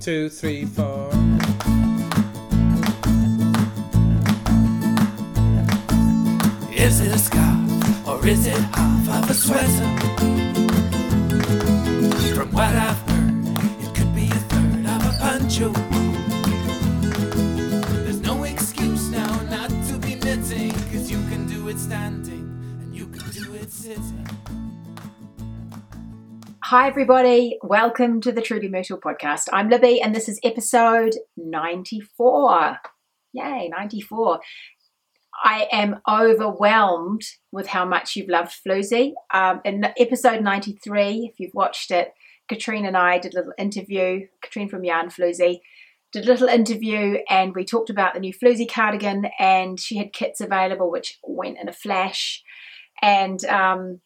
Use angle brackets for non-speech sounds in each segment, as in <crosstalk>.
two, three, four. Is it a scarf or is it half of a sweater? From what I've heard, it could be a third of a poncho. There's no excuse now not to be knitting, cause you can do it standing and you can do it sitting. Hi, everybody. Welcome to the Truly Myrtle podcast. I'm Libby, and this is episode 94. Yay, 94. I am overwhelmed with how much you've loved Floozy. Um, in episode 93, if you've watched it, Katrine and I did a little interview. Katrine from Yarn Floozy did a little interview, and we talked about the new Floozy cardigan, and she had kits available, which went in a flash. And um,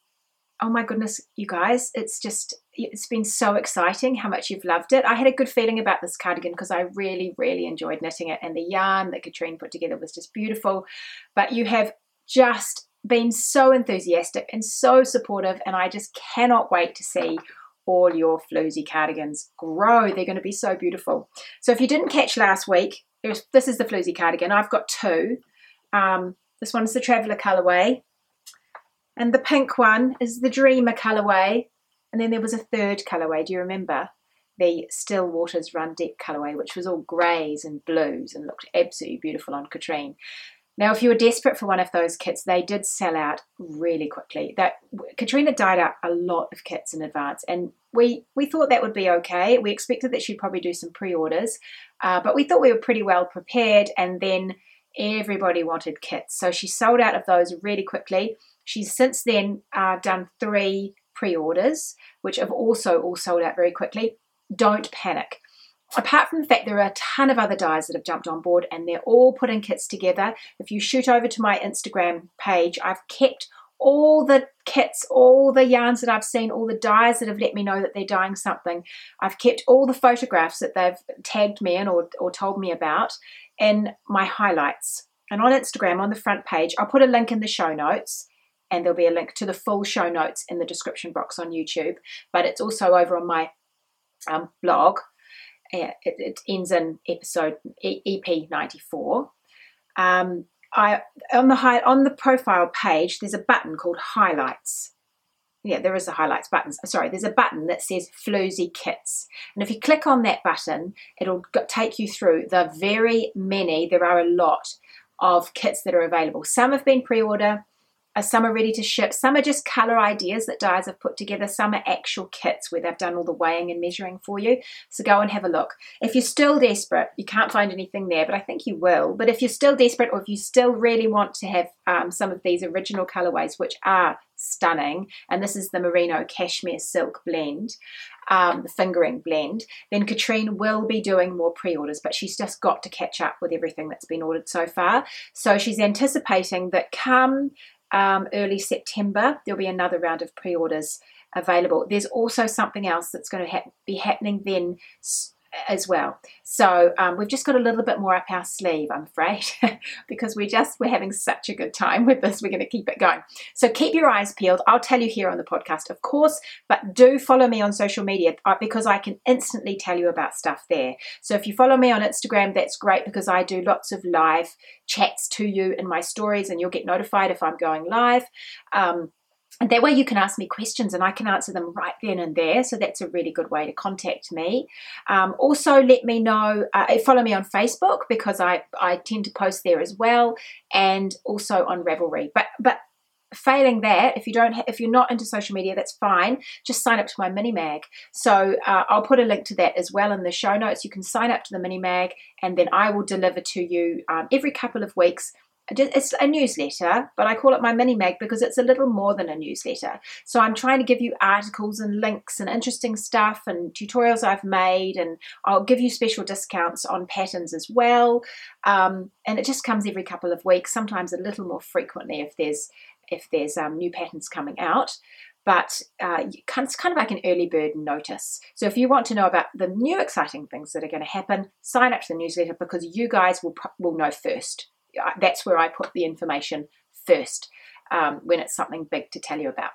oh my goodness, you guys, it's just, it's been so exciting how much you've loved it. I had a good feeling about this cardigan because I really, really enjoyed knitting it, and the yarn that Katrine put together was just beautiful. But you have just been so enthusiastic and so supportive, and I just cannot wait to see all your floozy cardigans grow. They're going to be so beautiful. So if you didn't catch last week, this is the floozy cardigan. I've got two. Um, this one is the Traveller colorway, and the pink one is the Dreamer colorway. And then there was a third colorway. Do you remember? The Still Waters Run Deep colorway, which was all greys and blues and looked absolutely beautiful on Katrine. Now, if you were desperate for one of those kits, they did sell out really quickly. That Katrine dyed out a lot of kits in advance, and we we thought that would be okay. We expected that she'd probably do some pre-orders, uh, but we thought we were pretty well prepared. And then everybody wanted kits, so she sold out of those really quickly. She's since then uh, done three pre-orders, which have also all sold out very quickly. Don't panic. Apart from the fact there are a ton of other dyes that have jumped on board and they're all putting kits together. If you shoot over to my Instagram page, I've kept all the kits, all the yarns that I've seen, all the dyes that have let me know that they're dyeing something. I've kept all the photographs that they've tagged me in or, or told me about in my highlights. And on Instagram, on the front page, I'll put a link in the show notes and there'll be a link to the full show notes in the description box on YouTube. But it's also over on my um, blog. It, it, ends in episode EP ninety four. Um, I on the high, on the profile page, there's a button called highlights. Yeah, there is a highlights button. Sorry, there's a button that says Floozy Kits, and if you click on that button, it'll take you through the very many. There are a lot of kits that are available. Some have been pre-order, uh, some are ready to ship. Some are just color ideas that dyers have put together. Some are actual kits where they've done all the weighing and measuring for you. So go and have a look. If you're still desperate, you can't find anything there, but I think you will. But if you're still desperate or if you still really want to have um, some of these original colorways, which are stunning, and this is the Merino Cashmere Silk blend, um, the fingering blend, then Katrine will be doing more pre orders, but she's just got to catch up with everything that's been ordered so far. So she's anticipating that come um, early September, there'll be another round of pre orders available. There's also something else that's going to ha- be happening then as well. So um, we've just got a little bit more up our sleeve, I'm afraid, <laughs> because we're just we're having such a good time with this. We're going to keep it going. So keep your eyes peeled. I'll tell you here on the podcast, of course, but do follow me on social media uh, because I can instantly tell you about stuff there. So if you follow me on Instagram, that's great because I do lots of live chats to you in my stories, and you'll get notified if I'm going live. Um, and that way you can ask me questions and I can answer them right then and there. So that's a really good way to contact me. Um, also, let me know, uh, follow me on Facebook because I, I tend to post there as well and also on Ravelry. But, but failing that if you don't ha- if you're not into social media that's fine just sign up to my mini mag so uh, i'll put a link to that as well in the show notes you can sign up to the mini mag and then i will deliver to you um, every couple of weeks it's a newsletter, but I call it my mini mag because it's a little more than a newsletter. So I'm trying to give you articles and links and interesting stuff and tutorials I've made, and I'll give you special discounts on patterns as well. Um, and it just comes every couple of weeks, sometimes a little more frequently if there's if there's um, new patterns coming out. But uh, it's kind of like an early bird notice. So if you want to know about the new exciting things that are going to happen, sign up to the newsletter because you guys will will know first that's where I put the information first um, when it's something big to tell you about.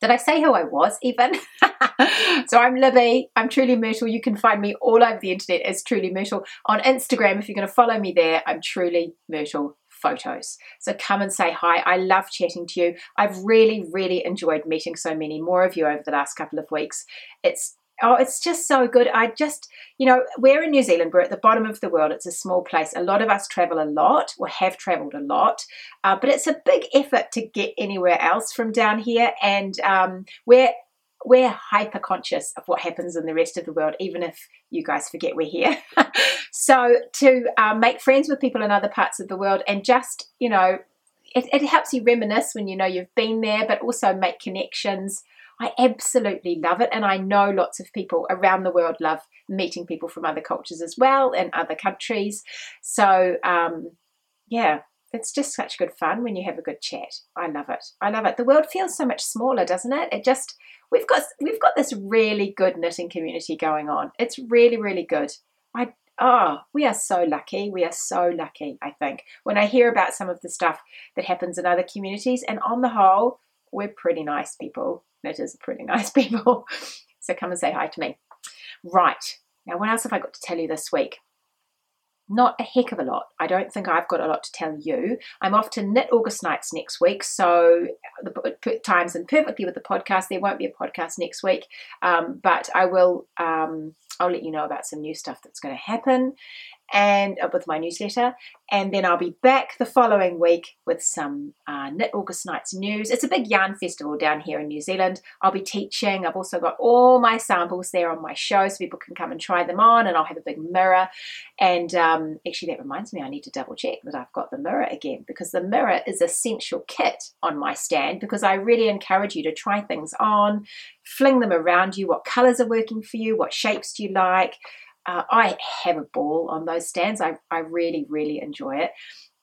Did I say who I was even? <laughs> so I'm Libby. I'm Truly Myrtle. You can find me all over the internet as Truly Myrtle. On Instagram, if you're going to follow me there, I'm Truly Myrtle photos. So come and say hi. I love chatting to you. I've really, really enjoyed meeting so many more of you over the last couple of weeks. It's oh, it's just so good. I just, you know, we're in New Zealand. We're at the bottom of the world. It's a small place. A lot of us travel a lot or have traveled a lot, uh, but it's a big effort to get anywhere else from down here. And um, we're we're hyper conscious of what happens in the rest of the world, even if you guys forget we're here. <laughs> so to uh, make friends with people in other parts of the world and just, you know, it, it helps you reminisce when you know you've been there, but also make connections. I absolutely love it. And I know lots of people around the world love meeting people from other cultures as well and other countries. So, um, yeah, it's just such good fun when you have a good chat. I love it. I love it. The world feels so much smaller, doesn't it? It just we've got we've got this really good knitting community going on. It's really really good. I oh, we are so lucky. We are so lucky, I think. When I hear about some of the stuff that happens in other communities and on the whole, we're pretty nice people. Knitters are pretty <laughs> nice people. so come and say hi to me. Right. Now, what else have I got to tell you this week? not a heck of a lot. I don't think I've got a lot to tell you. I'm off to Knit August Nights next week, so the times in perfectly with the podcast. There won't be a podcast next week, um, but I will. Um, I'll let you know about some new stuff that's going to happen and uh, with my newsletter. And then I'll be back the following week with some uh, Knit August Nights news. It's a big yarn festival down here in New Zealand. I'll be teaching. I've also got all my samples there on my show so people can come and try them on. And I'll have a big mirror. And um, actually, that reminds me, I need to double check that I've got the mirror again because the mirror is essential kit on my stand because I really encourage you to try things on, fling them around you. What colors are working for you? What shapes do you like? Uh, I have a ball on those stands. I, I really, really enjoy it.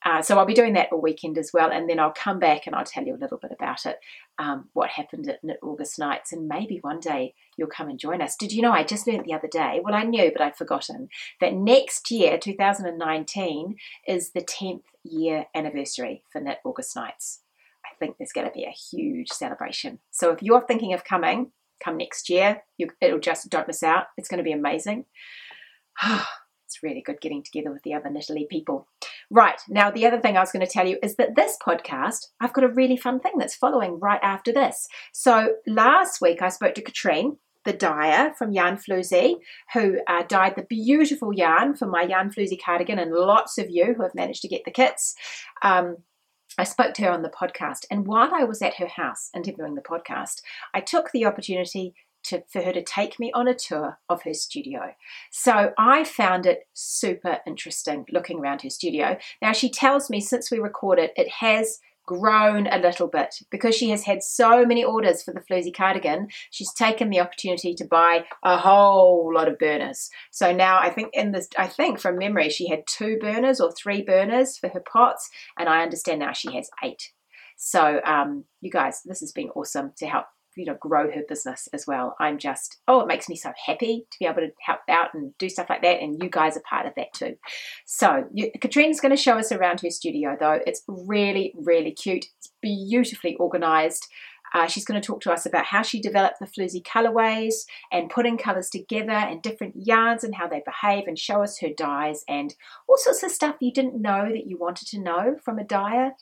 Uh, so I'll be doing that all weekend as well, and then I'll come back and I'll tell you a little bit about it, um, what happened at Knit August Nights, and maybe one day you'll come and join us. Did you know? I just learned the other day. Well, I knew, but I'd forgotten that next year, 2019, is the 10th year anniversary for Knit August Nights. I think there's going to be a huge celebration. So if you're thinking of coming, come next year. You, it'll just don't miss out. It's going to be amazing. <sighs> it's really good getting together with the other Knitterly people. Right, now the other thing I was going to tell you is that this podcast, I've got a really fun thing that's following right after this. So last week I spoke to Katrine, the dyer from Yarn Floozy, who uh, dyed the beautiful yarn for my Yarn Floozy cardigan, and lots of you who have managed to get the kits. Um, I spoke to her on the podcast, and while I was at her house interviewing the podcast, I took the opportunity to, for her to take me on a tour of her studio. So I found it super interesting looking around her studio. Now, she tells me since we recorded, it has grown a little bit because she has had so many orders for the floozy cardigan she's taken the opportunity to buy a whole lot of burners so now i think in this i think from memory she had two burners or three burners for her pots and i understand now she has eight so um, you guys this has been awesome to help you know grow her business as well. I'm just oh it makes me so happy to be able to help out and do stuff like that and you guys are part of that too. So you, katrine's going to show us around her studio though. It's really really cute. It's beautifully organized. Uh, she's going to talk to us about how she developed the floozy colorways and putting colors together and different yarns and how they behave and show us her dyes and all sorts of stuff you didn't know that you wanted to know from a dyer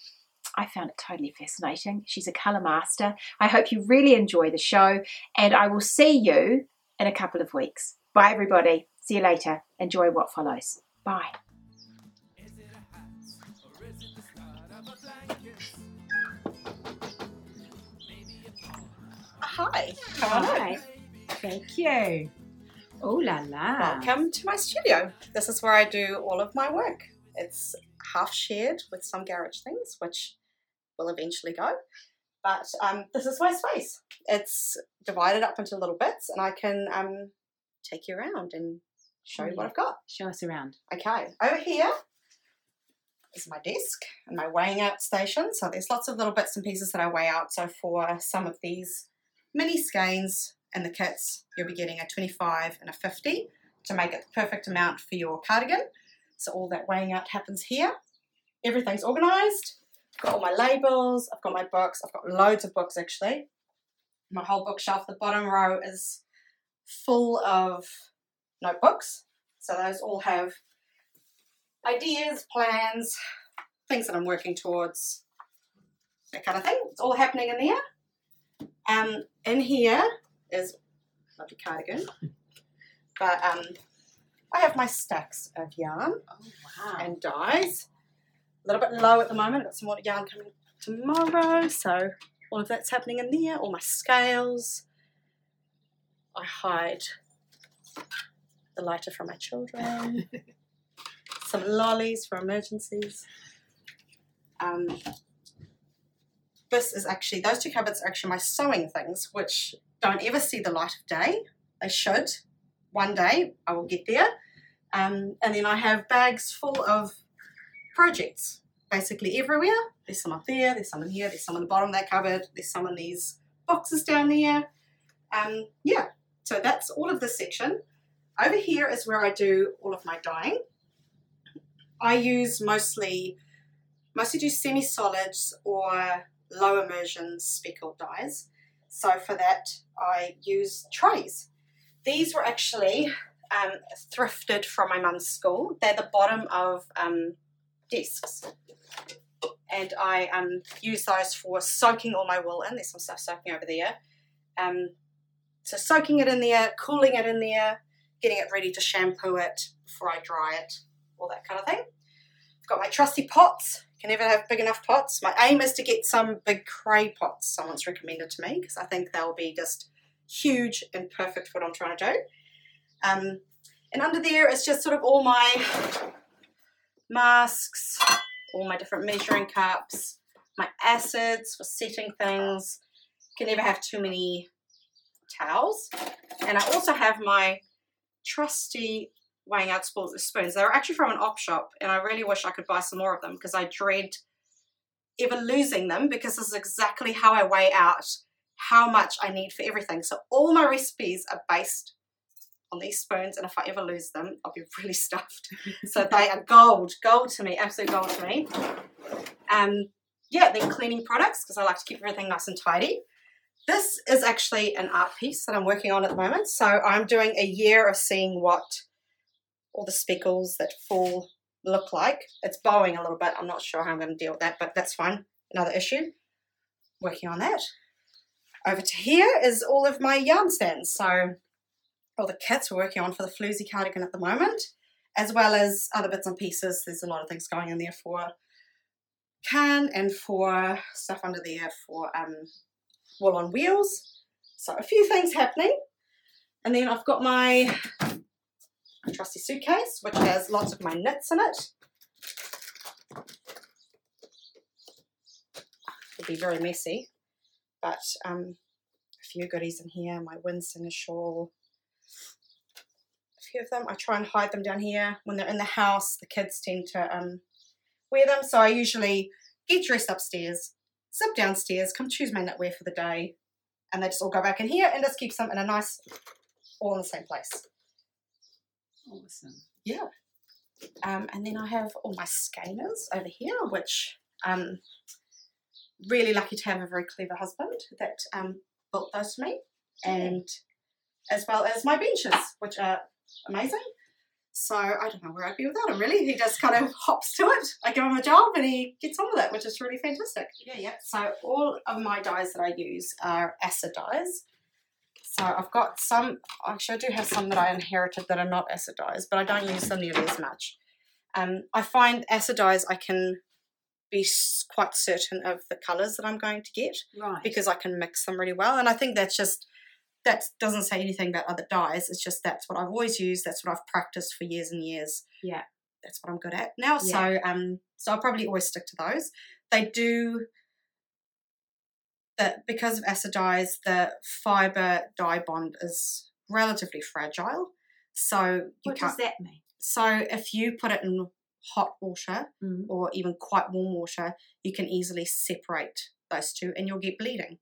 I found it totally fascinating. She's a colour master. I hope you really enjoy the show, and I will see you in a couple of weeks. Bye, everybody. See you later. Enjoy what follows. Bye. Hi. Come on Hi. Thank you. Oh la la. Welcome to my studio. This is where I do all of my work. It's half shared with some garage things, which will eventually go. But um, this is my space. It's divided up into little bits, and I can um, take you around and show you what I've got. Show us around. Okay, over here is my desk and my weighing out station. So there's lots of little bits and pieces that I weigh out. So for some of these mini skeins and the kits, you'll be getting a 25 and a 50 to make it the perfect amount for your cardigan. So all that weighing out happens here. Everything's organized. I've got all my labels, I've got my books, I've got loads of books actually. my whole bookshelf. The bottom row is full of notebooks. So those all have ideas, plans, things that I'm working towards, that kind of thing. It's all happening in there. Um, in here is lovely cardigan, but um, I have my stacks of yarn Oh wow. and dyes. A little bit low at the moment. Got some more yarn coming tomorrow, so all of that's happening in there. All my scales. I hide the lighter from my children. <laughs> some lollies for emergencies. Um, this is actually those two cupboards are actually my sewing things, which don't ever see the light of day. They should. One day I will get there. Um, and then I have bags full of projects basically everywhere. There's some up there, there's some in here, there's some in the bottom of that cupboard, there's some in these boxes down there. Um, yeah, so that's all of this section. Over here is where I do all of my dyeing. I use mostly, mostly do semi-solids or low immersion speckled dyes. So for that, I use trays. These were actually um, thrifted from my mum's school. They're the bottom of um, desks. And I um, use those for soaking all my wool in. There's some stuff soaking over there. Um, so soaking it in there, cooling it in there, getting it ready to shampoo it before I dry it, all that kind of thing. I've got my trusty pots. Can never have big enough pots. My aim is to get some big cray pots someone's recommended to me because I think they'll be just huge and perfect for what I'm trying to do. Um, and under there is just sort of all my masks, all my different measuring cups, my acids for setting things. You can never have too many towels. And I also have my trusty weighing out spoons. spoons. They're actually from an op shop, and I really wish I could buy some more of them because I dread ever losing them because this is exactly how I weigh out how much I need for everything. So all my recipes are based on these spoons, and if I ever lose them, I'll be <laughs> really stuffed. <laughs> so they are gold, gold to me, absolute gold to me. Um, yeah, then cleaning products because I like to keep everything nice and tidy. This is actually an art piece that I'm working on at the moment. So I'm doing a year of seeing what all the speckles that fall look like. It's bowing a little bit. I'm not sure how I'm going to deal with that, but that's fine. Another issue. Working on that. Over to here is all of my yarn stands. So all the kits we're working on for the floozy cardigan at the moment, as well as other bits and pieces. There's a lot of things going in there for can and for stuff under there for um, wool on wheels. So a few things happening. And then I've got my trusty suitcase, which has lots of my knits in it. It'll be very messy, but um, a few goodies in here. My windsinger shawl, few of them. I try and hide them down here. When they're in the house, the kids tend to um, wear them. So I usually get dressed upstairs, zip downstairs, come choose my knitwear for the day, and they just all go back in here and just keeps them in a nice, all in the same place. Awesome. Yeah. Um, and then I have all my scanners over here, which um, really lucky to have a very clever husband that um, built those for me, and as well as my benches, which are amazing. So I don't know where I'd be without him. Really, he just kind of hops to it. I give him a job, and he gets on with it, which is really fantastic. Yeah, yeah. So all of my dyes that I use are acid dyes. So I've got some, actually I do have some that I inherited that are not acid dyes, but I don't use them nearly as much. Um, I find acid dyes I can be quite certain of the colours that I'm going to get Right. because I can mix them really well. And I think that's just, that doesn't say anything about other dyes. It's just that's what I've always used. That's what I've practiced for years and years. Yeah. That's what I'm good at now. So um, so I'll probably always stick to those. They do that because of acid dyes, the fiber dye bond is relatively fragile. So you what does that mean? So if you put it in hot water Mm. or even quite warm water, you can easily separate those two, and you'll get bleeding.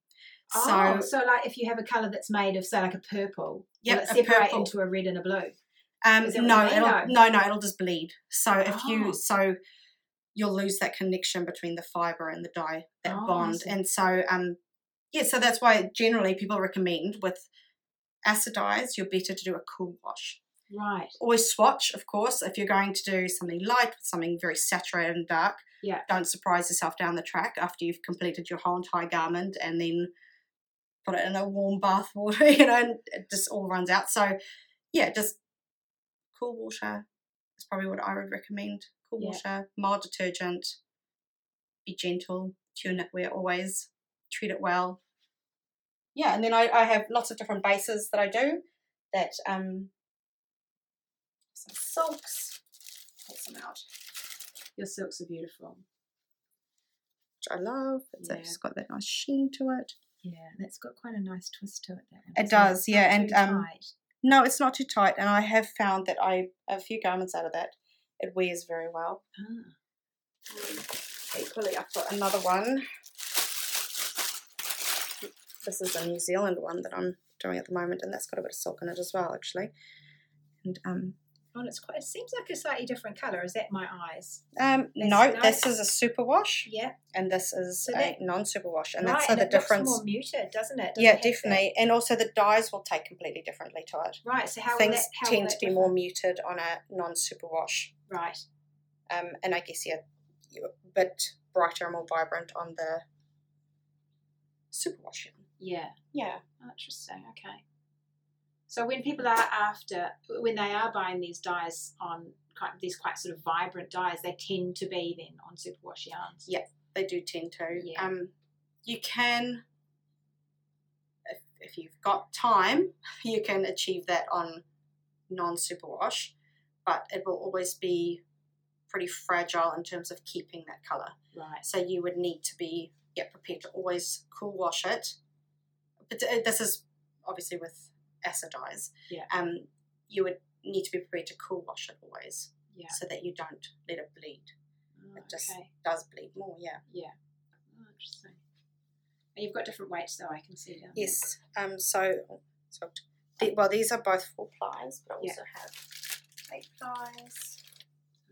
Oh, So so like if you have a colour that's made of say like a purple, will it separate purple. into a red and a blue? Um, Is that what no, it'll no, no, it'll just bleed. So if Oh. you so you'll lose that connection between the fiber and the dye, that Oh, bond, and so um, yeah, so that's why generally people recommend with acid dyes, you're better to do a cool wash. Right. Always swatch, of course. If you're going to do something light with something very saturated and dark, Yeah. don't surprise yourself down the track after you've completed your whole entire garment and then put it in a warm bath water, <laughs> you know, and it just all runs out. So, yeah, just cool water is probably what I would recommend. Cool Yeah. water, mild detergent, be gentle to your knitwear always, treat it well. Yeah, and then I, I have lots of different bases that I do that um some silks, pull some out, Your silks are beautiful. which I love. It's Yeah. just got that nice sheen to it. Yeah, that's got quite a nice twist to it. One, It does, It's yeah, not and, too um. No, it's not too tight, and I have found that I a few garments out of that. It wears very well. Ah, Equally, I've got another one. This is a New Zealand one that I'm doing at the moment, and that's got a bit of silk in it as well, actually. And um, oh, it's quite. It seems like a slightly different color. Is that my eyes? um, no, no. this is a super wash, Yeah, and this is So a non-super wash, and right. that's so and the it looks difference. more muted, doesn't it? Doesn't yeah, have that- definitely, and also the dyes will take completely differently to it. Right. So how will Things that, how tend that to be more muted on a non-super wash. Right. um, and I guess yeah, you're a bit brighter and more vibrant on the superwash. yarn. Yeah. Yeah, Oh, interesting. Okay. So when people are after, when they are buying these dyes on quite, these quite sort of vibrant dyes, they tend to be then on superwash yarns. Yeah. they do tend to. Yeah. Um, you can, if, if you've got time, <laughs> you can achieve that on non-superwash, but it will always be pretty fragile in terms of keeping that color. Right. So you would need to be yeah prepared to always cool wash it. But uh, this is obviously with acid dyes. Yeah. Um, you would need to be prepared to cool wash it always, Yeah. so that you don't let it bleed. Oh, It just okay. does bleed more. Yeah. Oh, interesting. And you've got different weights, though. I can see down Yes. Um. So, so the, well, these are both full plies, but I Yeah. also have eight plies.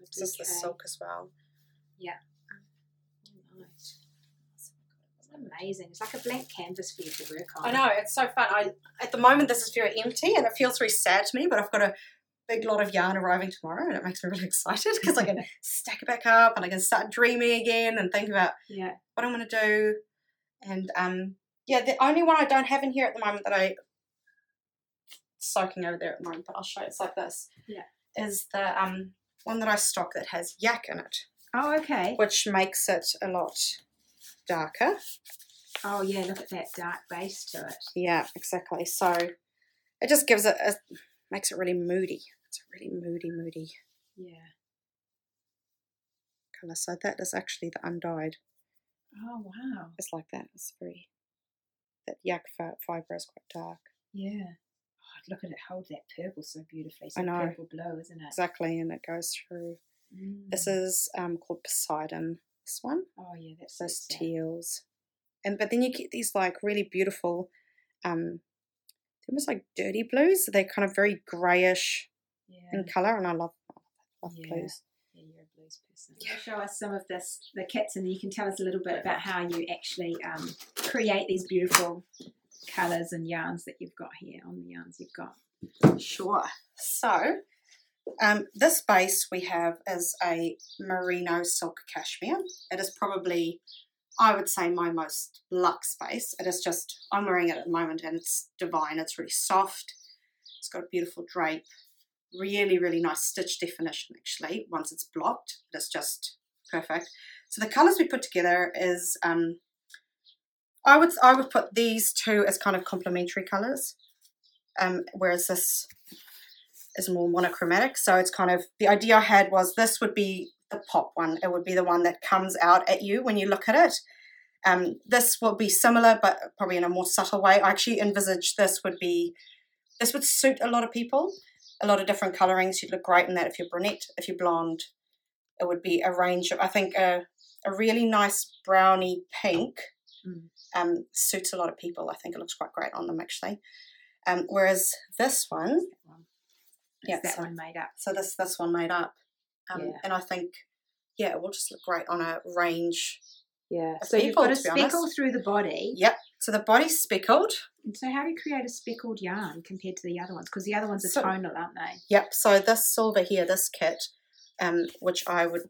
This is the silk as well. Yeah. nice. Amazing. It's like a blank canvas for you to work on. I know it's so fun. I at the moment this is very empty and it feels very sad to me, but I've got a big lot of yarn arriving tomorrow, and it makes me really <laughs> excited because I can <laughs> stack it back up and I can start dreaming again and think about Yeah. what I'm going to do. And um, yeah, the only one I don't have in here at the moment that I soaking over there at the moment, but I'll show you. It's like this. Yeah. Is the um one that I stock that has yak in it, Oh, okay. which makes it a lot darker. Oh, yeah. Look at that dark base to it. Yeah, exactly. So it just gives it a makes it really moody. It's a really moody, moody Yeah. colour. So that is actually the undyed. Oh, wow. It's like that. It's very that yak fi- fibre is quite dark. Yeah. Oh, look at it hold that purple so beautifully. So I know. purple blue, isn't it? Exactly, and it goes through. This Mm. is um called Poseidon. This one, Oh yeah, that's those sad. teals, and but then you get these like really beautiful, um, almost like dirty blues. They're kind of very greyish Yeah. in colour, and I love love Yeah. blues. Yeah, you're a blues person. Yeah. Show us some of this, the kits, and you can tell us a little bit about how you actually um, create these beautiful colours and yarns that you've got here on the yarns you've got. Sure. So, um, this base we have is a merino silk cashmere. It is probably, I would say, my most luxe base. It is just, I'm wearing it at the moment and it's divine. It's really soft. It's got a beautiful drape. Really, really nice stitch definition actually. Once it's blocked, it's just perfect. So the colours we put together is, um, I would I would put these two as kind of complementary colours um, whereas this is more monochromatic. So it's kind of the idea I had was this would be the pop one. It would be the one that comes out at you when you look at it. Um, this will be similar, but probably in a more subtle way. I actually envisage this would be this would suit a lot of people. A lot of different colorings. You'd look great in that if you're brunette, if you're blonde. It would be a range of. I think a a really nice browny pink Mm. um, suits a lot of people. I think it looks quite great on them actually. Um, whereas this one, one. Yeah, that so- one made up. so this this one made up, um, Yeah. and I think yeah, it will just look great on a range. Yeah. So you've people, got a be honest. through the body. Yep, So the body's speckled. And so, how do you create a speckled yarn compared to the other ones? Because the other ones are So- tonal, aren't they? Yep. So this silver here, this kit, um, which I would,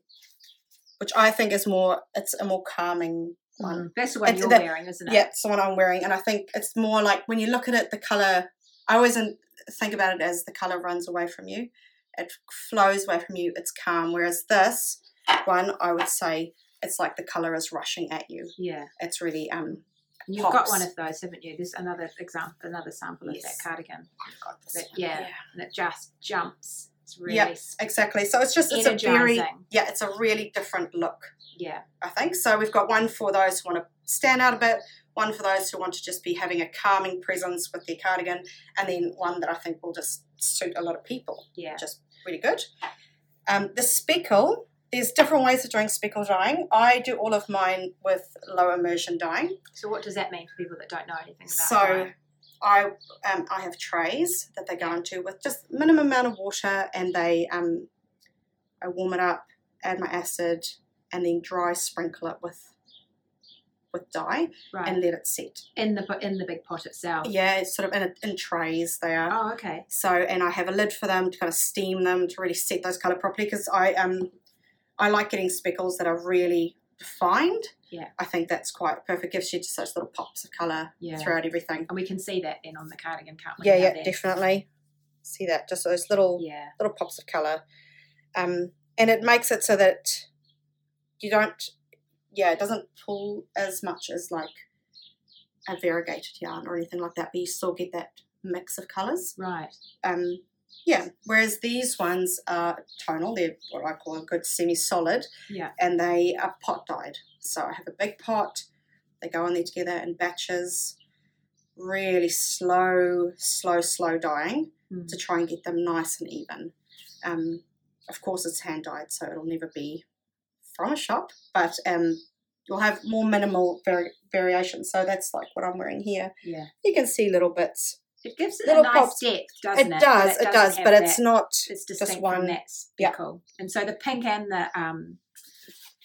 which I think is more, it's a more calming one. Mm. That's the one It's you're the- wearing, isn't it? Yeah, it's the one I'm wearing, and I think it's more like when you look at it, the color. I always think about it as the color runs away from you, it flows away from you. It's calm. Whereas this one, I would say, it's like the color is rushing at you. Yeah. It's really um. And you've got one of those, haven't you? There's another example, another sample of Yes. that cardigan. I've got this That, one, yeah, and it just jumps. It's really Yep, s- exactly. So it's just it's a very yeah, it's a really different look. Yeah, I think so. We've got one for those who want to stand out a bit, one for those who want to just be having a calming presence with their cardigan, and then one that I think will just suit a lot of people. yeah. Just really good. Um, the speckle, there's different ways of doing speckle dyeing. I do all of mine with low immersion dyeing. So what does that mean for people that don't know anything about So dyeing? I um, I have trays that they go into with just minimum amount of water, and they um, I warm it up, add my acid, and then dry sprinkle it with with dye right and let it set. in the in the big pot itself. Yeah, it's sort of in, a, in trays they are. Oh, okay. So and I have a lid for them to kind of steam them to really set those colour properly because I um I like getting speckles that are really defined. Yeah. I think that's quite perfect. Gives you just such little pops of colour Yeah. throughout everything. And we can see that in on the cardigan, can't we? Yeah, yeah, that- definitely. See that? Just those little Yeah. little pops of colour. Um and it makes it so that you don't yeah, it doesn't pull as much as like a variegated yarn or anything like that, but you still get that mix of colours. Right. Um, yeah, whereas these ones are tonal. They're what I call a good semi-solid, Yeah. and they are pot dyed. So I have a big pot. They go in there together in batches, really slow, slow, slow dyeing Mm. to try and get them nice and even. Um, of course, it's hand dyed, so it'll never be from a shop, but um, you'll have more minimal vari- variation. So that's like what I'm wearing here. Yeah. You can see little bits. It gives it Little a nice pops. depth, doesn't it? it does, it doesn't does, but it's not. It's just one- from that yeah. And so the pink and the um.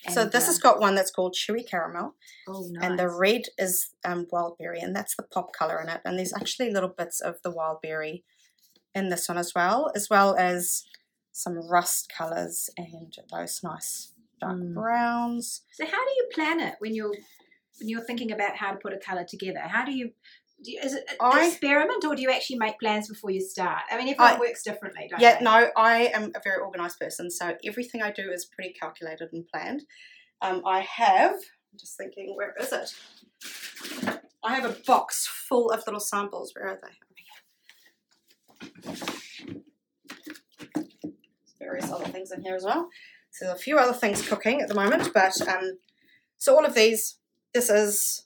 So this the- has got one that's called chewy caramel, oh nice. and the red is um, wild berry, and that's the pop color in it. And there's actually little bits of the wild berry in this one as well, as well as some rust colors and those nice dark Mm. browns. So how do you plan it when you're when you're thinking about how to put a color together? How do you? Do you is it an I- experiment or do you actually make plans before you start? I mean, everyone I- works differently, don't Yeah, they? no, I am a very organized person, so everything I do is pretty calculated and planned. Um, I have, I'm just thinking, where is it? I have a box full of little samples. Where are they? There's various other things in here as well. So there's a few other things cooking at the moment, but um, so all of these, this is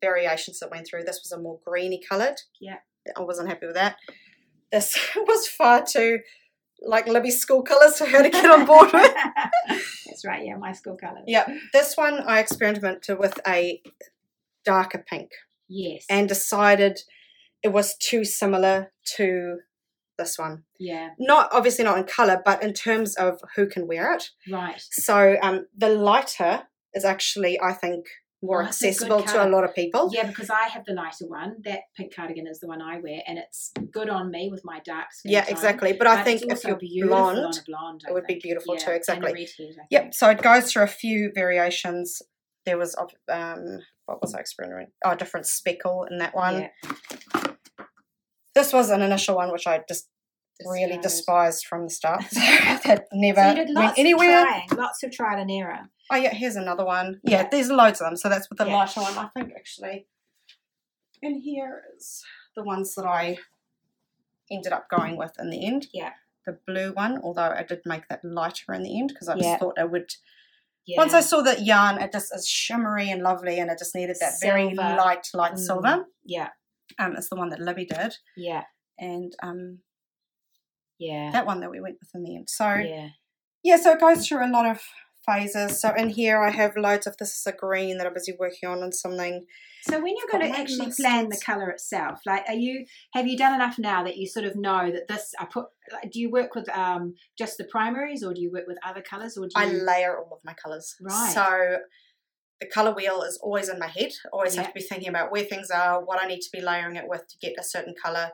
variations that went through. This was a more greeny coloured. Yeah. I wasn't happy with that. This <laughs> was far too like Libby's school colours for her to get on board with. <laughs> That's right. Yeah, my school color. Yep. This one I experimented with a darker pink Yes. and decided it was too similar to this one. yeah. Not obviously not in colour, but in terms of who can wear it. Right. So um, the lighter is actually, I think, more that's a accessible to a lot of people. Yeah, because I have the lighter one. That pink cardigan is the one I wear, and it's good on me with my dark skin. Yeah, tone. exactly. But, I think if you're blonde, blonde, it would be beautiful Yeah, too, exactly. redhead, Yep. So it goes through a few variations. There was of um, what was I experimenting? Oh, different speckle in that one. Yeah. This was an initial one which I just really despised from the start. <laughs> that never So went anywhere. of trying, lots of trial and error. Oh yeah, here's another one. Yeah, Yeah. there's loads of them. So that's with the Yeah. lighter one. I think actually. And here is the ones that I ended up going with in the end. Yeah. The blue one, although I did make that lighter in the end because I just Yeah. thought I would Yeah. Once I saw that yarn, it just is shimmery and lovely, and it just needed that very light, light Mm. silver. yeah, Um, it's the one that Libby did, yeah, and um, yeah, that one that we went with in the end. So yeah. yeah. so it goes through a lot of phases. So in here, I have loads of this is a green that I'm busy working on, and something. So when you're going to actually plan the color itself, like, are you have you done enough now that you sort of know that this? I put. Like, do you work with um just the primaries, or do you work with other colors, or do I layer all of my colors. Right. So the color wheel is always in my head. Always have to be thinking about where things are, what I need to be layering it with to get a certain color,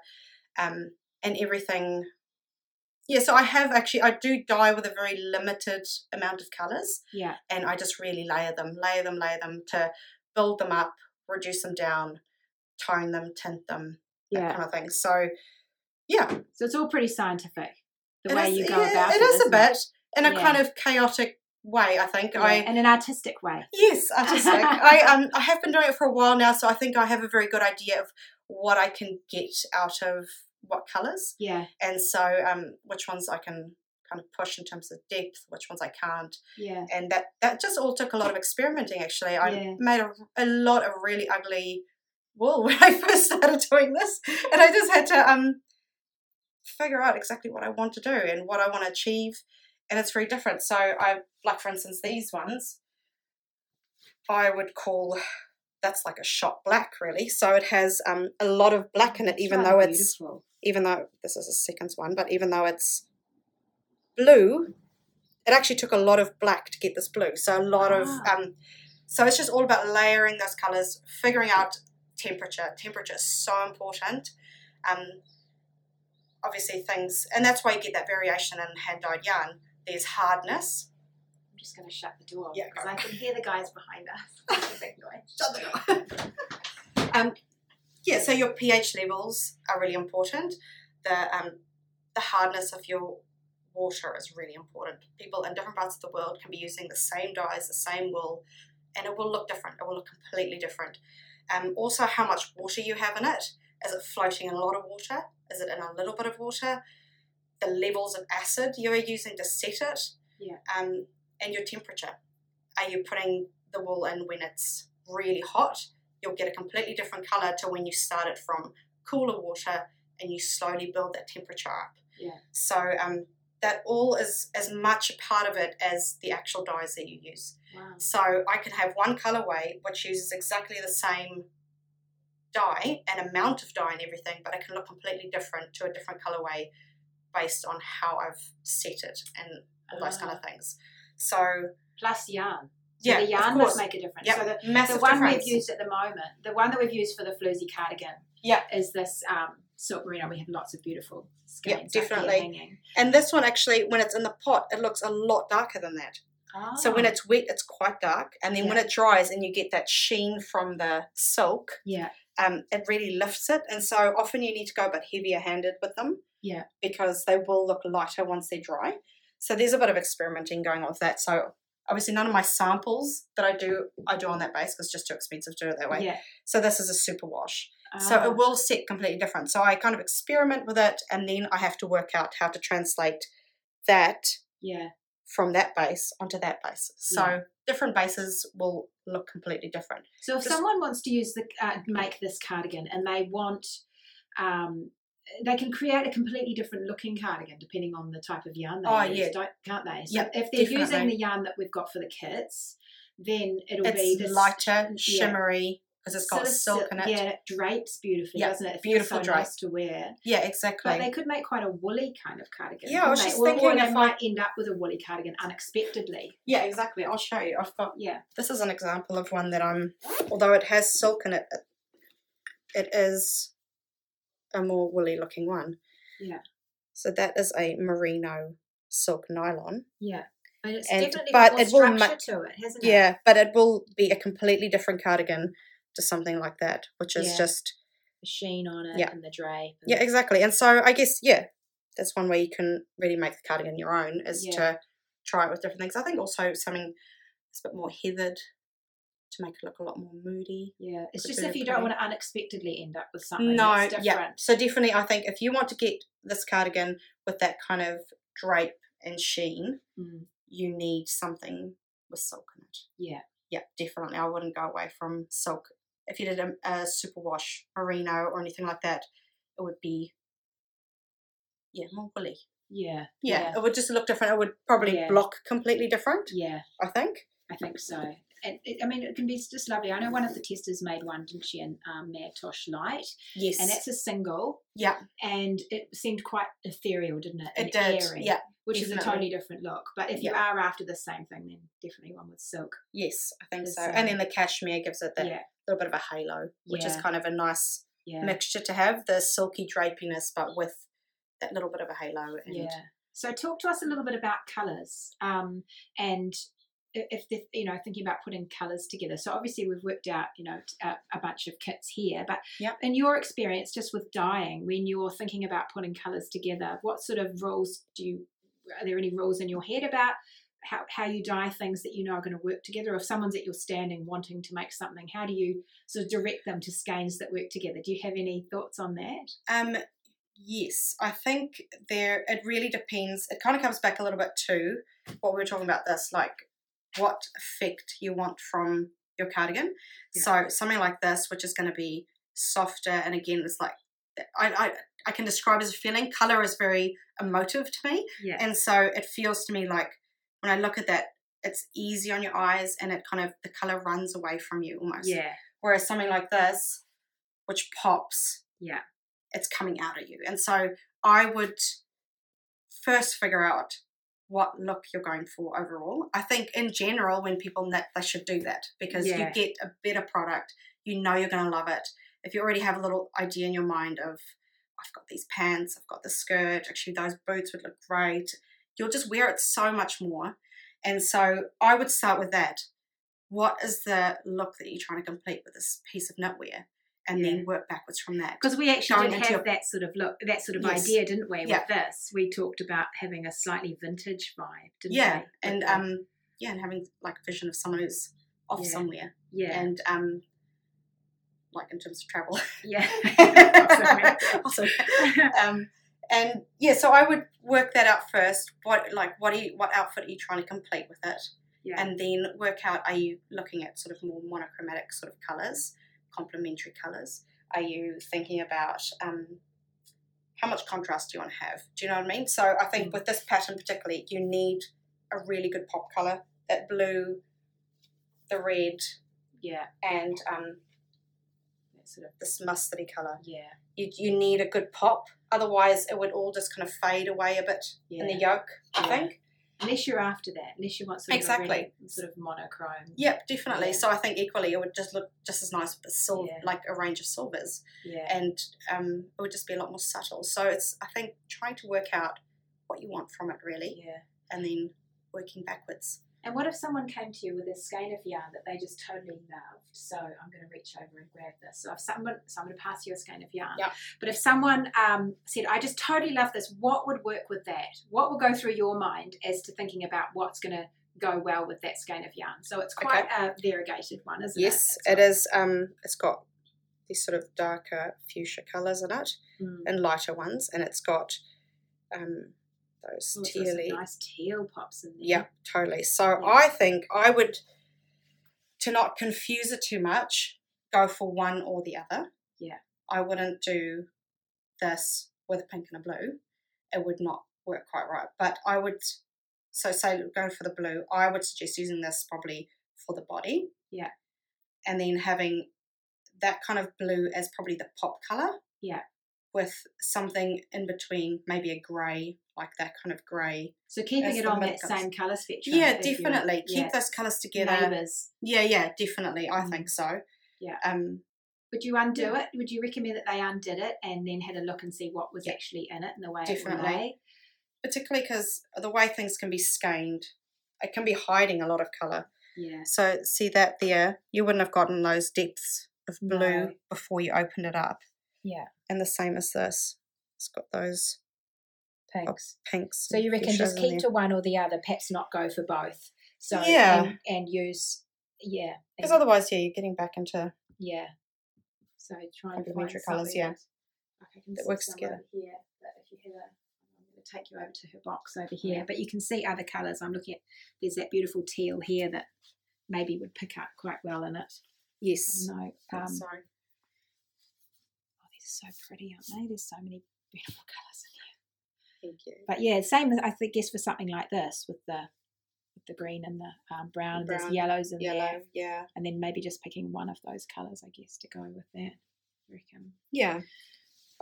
um, and everything. Yeah, so I have actually I do dye with a very limited amount of colors, Yeah. and I just really layer them, layer them, layer them to build them up, reduce them down, tone them, tint them, that Yeah. kind of thing. So, yeah, So it's all pretty scientific. The it way is- you go yeah, about it. it is a bit in a Yeah. kind of chaotic way. I think Yeah, I in an artistic way. Yes, artistic. <laughs> I um I have been doing it for a while now, so I think I have a very good idea of what I can get out of what colours, Yeah. and so um which ones I can kind of push in terms of depth, which ones I can't, Yeah. and that that just all took a lot of experimenting. Actually, I Yeah. made a, a lot of really ugly wool <laughs> when I first started doing this, and I just had to um figure out exactly what I want to do and what I want to achieve, and it's very different. So I like, for instance, these ones. I would call that's like a shot black, really. So it has um, a lot of black in it, even though it's beautiful. Even though this is a second one, but even though it's blue, it actually took a lot of black to get this blue. So a lot of Ah. um, so it's just all about layering those colors, figuring out temperature. Temperature is so important. Um, obviously things, and that's why you get that variation in hand dyed yarn. There's hardness. I'm just going to shut the door Yeah, because go. I can hear the guys behind us. <laughs> A big noise. <laughs> <laughs> um, yeah, so your pH levels are really important. The um, the hardness of your water is really important. People in different parts of the world can be using the same dyes, the same wool, and it will look different. It will look completely different. Um, also, how much water you have in it. Is it floating in a lot of water? Is it in a little bit of water? The levels of acid you are using to set it. Yeah. Um, and your temperature. Are you putting the wool in when it's really hot? You'll get a completely different color to when you start it from cooler water and you slowly build that temperature up. Yeah. So um, that all is as much a part of it as the actual dyes that you use. Wow. So I can have one colorway which uses exactly the same dye and amount of dye and everything, but it can look completely different to a different colorway based on how I've set it and all those kind of things. So Plus yarn. Yeah, the yarn must make a difference. Yep, So the, massive the one difference. we've used at the moment, the one that we've used for the floozy cardigan, Yeah. is this um, silk merino. We have lots of beautiful Yeah, skeins. up definitely. hanging. And this one actually, when it's in the pot, it looks a lot darker than that. Oh. So when Oh, it's wet, it's quite dark, and then when it dries and you get that sheen from the silk, yeah, um, it really lifts it. And so often you need to go a bit heavier handed with them. Yeah. Because they will look lighter once they're dry. So there's a bit of experimenting going on with that. So obviously none of my samples that I do I do on that base because it's just too expensive to do it that way. yeah. So this is a super wash. So Ah, it will set completely different. So I kind of experiment with it and then I have to work out how to translate that yeah, from that base onto that base. So Yeah. different bases will look completely different. So if Just- someone wants to use the uh, make this cardigan and they want, um, they can create a completely different looking cardigan depending on the type of yarn they Oh, use, yeah. don't, can't they? So Yep, if they're using the yarn that we've got for the kits, then it'll be It's this lighter, shimmery because it's got sort silk in it. Yeah, it drapes beautifully, Yeah, doesn't it? It beautiful so drape. nice to wear. Yeah, exactly. But they could make quite a woolly kind of cardigan. Yeah, I was just they? Thinking or, they if I- might end up with a woolly cardigan unexpectedly. yeah, exactly. I'll show you. I've got Yeah. this is an example of one that I'm although it has silk in it, it is a more woolly looking one. Yeah. So that is a merino silk nylon. Yeah. But it's And- definitely but it will to it, hasn't it? Yeah, but it will be a completely different cardigan to something like that, which is Yeah. just The sheen on it Yeah. and the drape. and- Yeah, exactly. And so I guess yeah, that's one way you can really make the cardigan your own is Yeah. to try it with different things. I think also something that's a bit more heathered to make it look a lot more moody. Yeah, it's just if you don't want to unexpectedly end up with something no, yeah. So definitely, I think if you want to get this cardigan with that kind of drape and sheen, Mm, you need something with silk in it. yeah, Yeah, definitely. I wouldn't go away from silk. If you did a, a superwash merino or anything like that, it would be yeah more woolly. yeah, yeah, it would just look different. It would probably Yeah. block completely different. yeah. I think. I think so. And it, I mean, it can be just lovely. I know one of the testers made one, didn't she? In um, Tosh Light, Yes. and that's a single, yeah, and it seemed quite ethereal, didn't it? it And did. airy, Yeah, which is a totally different look. But if you are after the same thing, then definitely one with silk. yes, I think so. and then um, the cashmere gives it that yeah, little bit of a halo, which is kind of a nice yeah, mixture to have the silky drapiness, but with that little bit of a halo. And yeah. So talk to us a little bit about colours, um, and if the, you know thinking about putting colours together. So obviously we've worked out you know a bunch of kits here, but Yep. in your experience, just with dyeing, when you're thinking about putting colours together, what sort of rules do you? Are there any rules in your head about? How, how you dye things that you know are going to work together. If someone's at your standing wanting to make something, how do you sort of direct them to skeins that work together? Do you have any thoughts on that? Um, yes, I think there. It really depends. It kind of comes back a little bit to what we were talking about. This like what effect you want from your cardigan. Yeah. So something like this, which is going to be softer, and again, it's like I, I I can describe as a feeling. Color is very emotive to me, Yeah. and so it feels to me like when I look at that, it's easy on your eyes, and it kind of the color runs away from you almost. yeah. Whereas something like this, which pops, Yeah. it's coming out at you. And so I would first figure out what look you're going for overall. I think in general, when people knit, they should do that because Yeah. you get a better product. You know you're going to love it. If you already have a little idea in your mind of, I've got these pants, I've got the skirt, actually, those boots would look great, you'll just wear it so much more. And so I would start with that. What is the look that you're trying to complete with this piece of knitwear? And Yeah. then work backwards from that. Because we actually did have that sort of look, that sort of Yes. idea, didn't we? With this, we talked about having a slightly vintage vibe, didn't yeah we? With and um yeah and having like a vision of someone who's off Yeah. somewhere yeah, and um like in terms of travel yeah, <laughs> also um and yeah so i would work that out first what like what are you what outfit are you trying to complete with it yeah, and then work out are you looking at sort of more monochromatic sort of colors complementary colors are you thinking about um how much contrast do you want to have? Do you know what i mean? So i think Mm. with this pattern particularly you need a really good pop color that blue the red yeah, and um sort of this mustardy color yeah, you, you need a good pop. Otherwise it would all just kind of fade away a bit yeah. in the yoke i Yeah. think unless you're after that, unless you want sort of Exactly. sort of monochrome. Yep, definitely. Yeah. So I think equally it would just look just as nice with the silver, Yeah. like a range of silvers, Yeah, and um, it would just be a lot more subtle. So it's I think trying to work out what you want from it really, yeah. and then working backwards. And what if someone came to you with a skein of yarn that they just totally loved? So I'm going to reach over and grab this. So if someone, so I'm going to pass you a skein of yarn. Yep. But if someone um, said, "I just totally love this," what would work with that? What will go through your mind as to thinking about what's going to go well with that skein of yarn? So it's quite a variegated one, isn't Yes, it? Yes, it is. Um, it's got these sort of darker fuchsia colours in it Mm. and lighter ones, and it's got um, those Oh, so there's some tealy. nice teal pops in there. Yeah, totally. So Yeah. I think I would, to not confuse it too much, go for one or the other. Yeah. I wouldn't do this with a pink and a blue. It would not work quite right. But I would, so say going for the blue, I would suggest using this probably for the body. Yeah. And then having that kind of blue as probably the pop colour. Yeah. With something in between, maybe a grey, like that kind of grey. So keeping it on that same colour spectrum. Yeah, definitely. Keep yeah, those colours together. neighbours. Yeah, yeah, definitely. I Mm. think so. Yeah. Um, Would you undo it? Would you recommend that they undid it and then had a look and see what was Yeah. actually in it and the way Definitely. lay? particularly because the way things can be skeined, it can be hiding a lot of colour. Yeah. So see that there, you wouldn't have gotten those depths of blue No. before you opened it up. Yeah. And the same as this. It's got those Pinks. pinks. So you reckon just keep to one or the other, perhaps not go for both. So Yeah. and, and use yeah. Because otherwise, yeah, you're getting back into yeah. So try and find Complementary colours, yeah. that's- like I can That works together. Here, but if you have a, I'm going to take you over to her box over here. But you can see other colours. I'm looking at. There's that beautiful teal here that maybe would pick up quite well in it. yes. No, um, Sorry. So pretty, aren't they? There's so many beautiful <laughs> colours in here. Thank you. But yeah, same. as I think guess for something like this with the with the green and the um, brown, and Brown, there's yellows in Yellow, there, yeah. and then maybe just picking one of those colours, I guess, to go with that. I reckon. Yeah.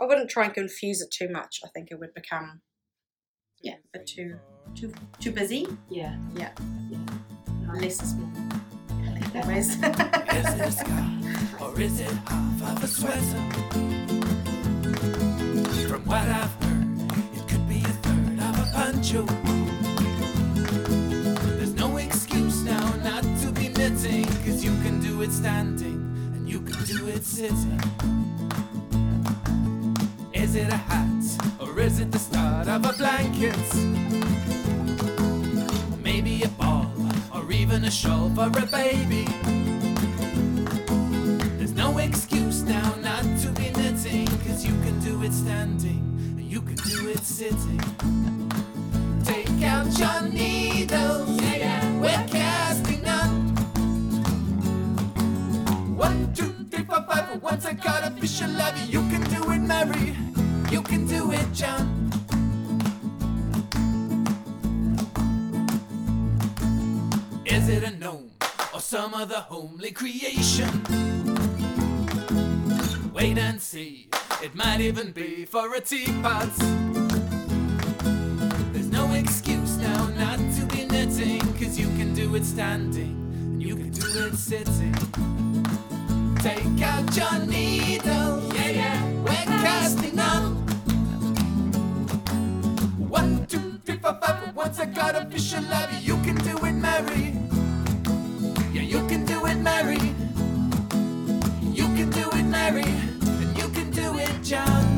I wouldn't try and confuse it too much. I think it would become yeah, a bit too too too busy. Yeah. Yeah. yeah. Less is more. Always. Is it a scarf or is it half of a sweater? From what I've heard, it could be a third of a poncho. There's no excuse now not to be knitting, cause you can do it standing and you can do it sitting. Is it a hat or is it the start of a blanket? Or even a shawl for a baby. There's no excuse now not to be knitting, cause you can do it standing and you can do it sitting. Take out your needles, yeah, we're casting on. One, two, three, four, five, once I got official love you. You can do it, Mary, you can do it, John. some other homely creation. Wait and see, it might even be for a teapot. There's no excuse now not to be knitting, cause you can do it standing, and you can do it sitting. Take out your needle, yeah, yeah, we're casting on. One, two, three, four, five, once I got a fish alive, you can do it, Mary. Mary, and you can do it, John.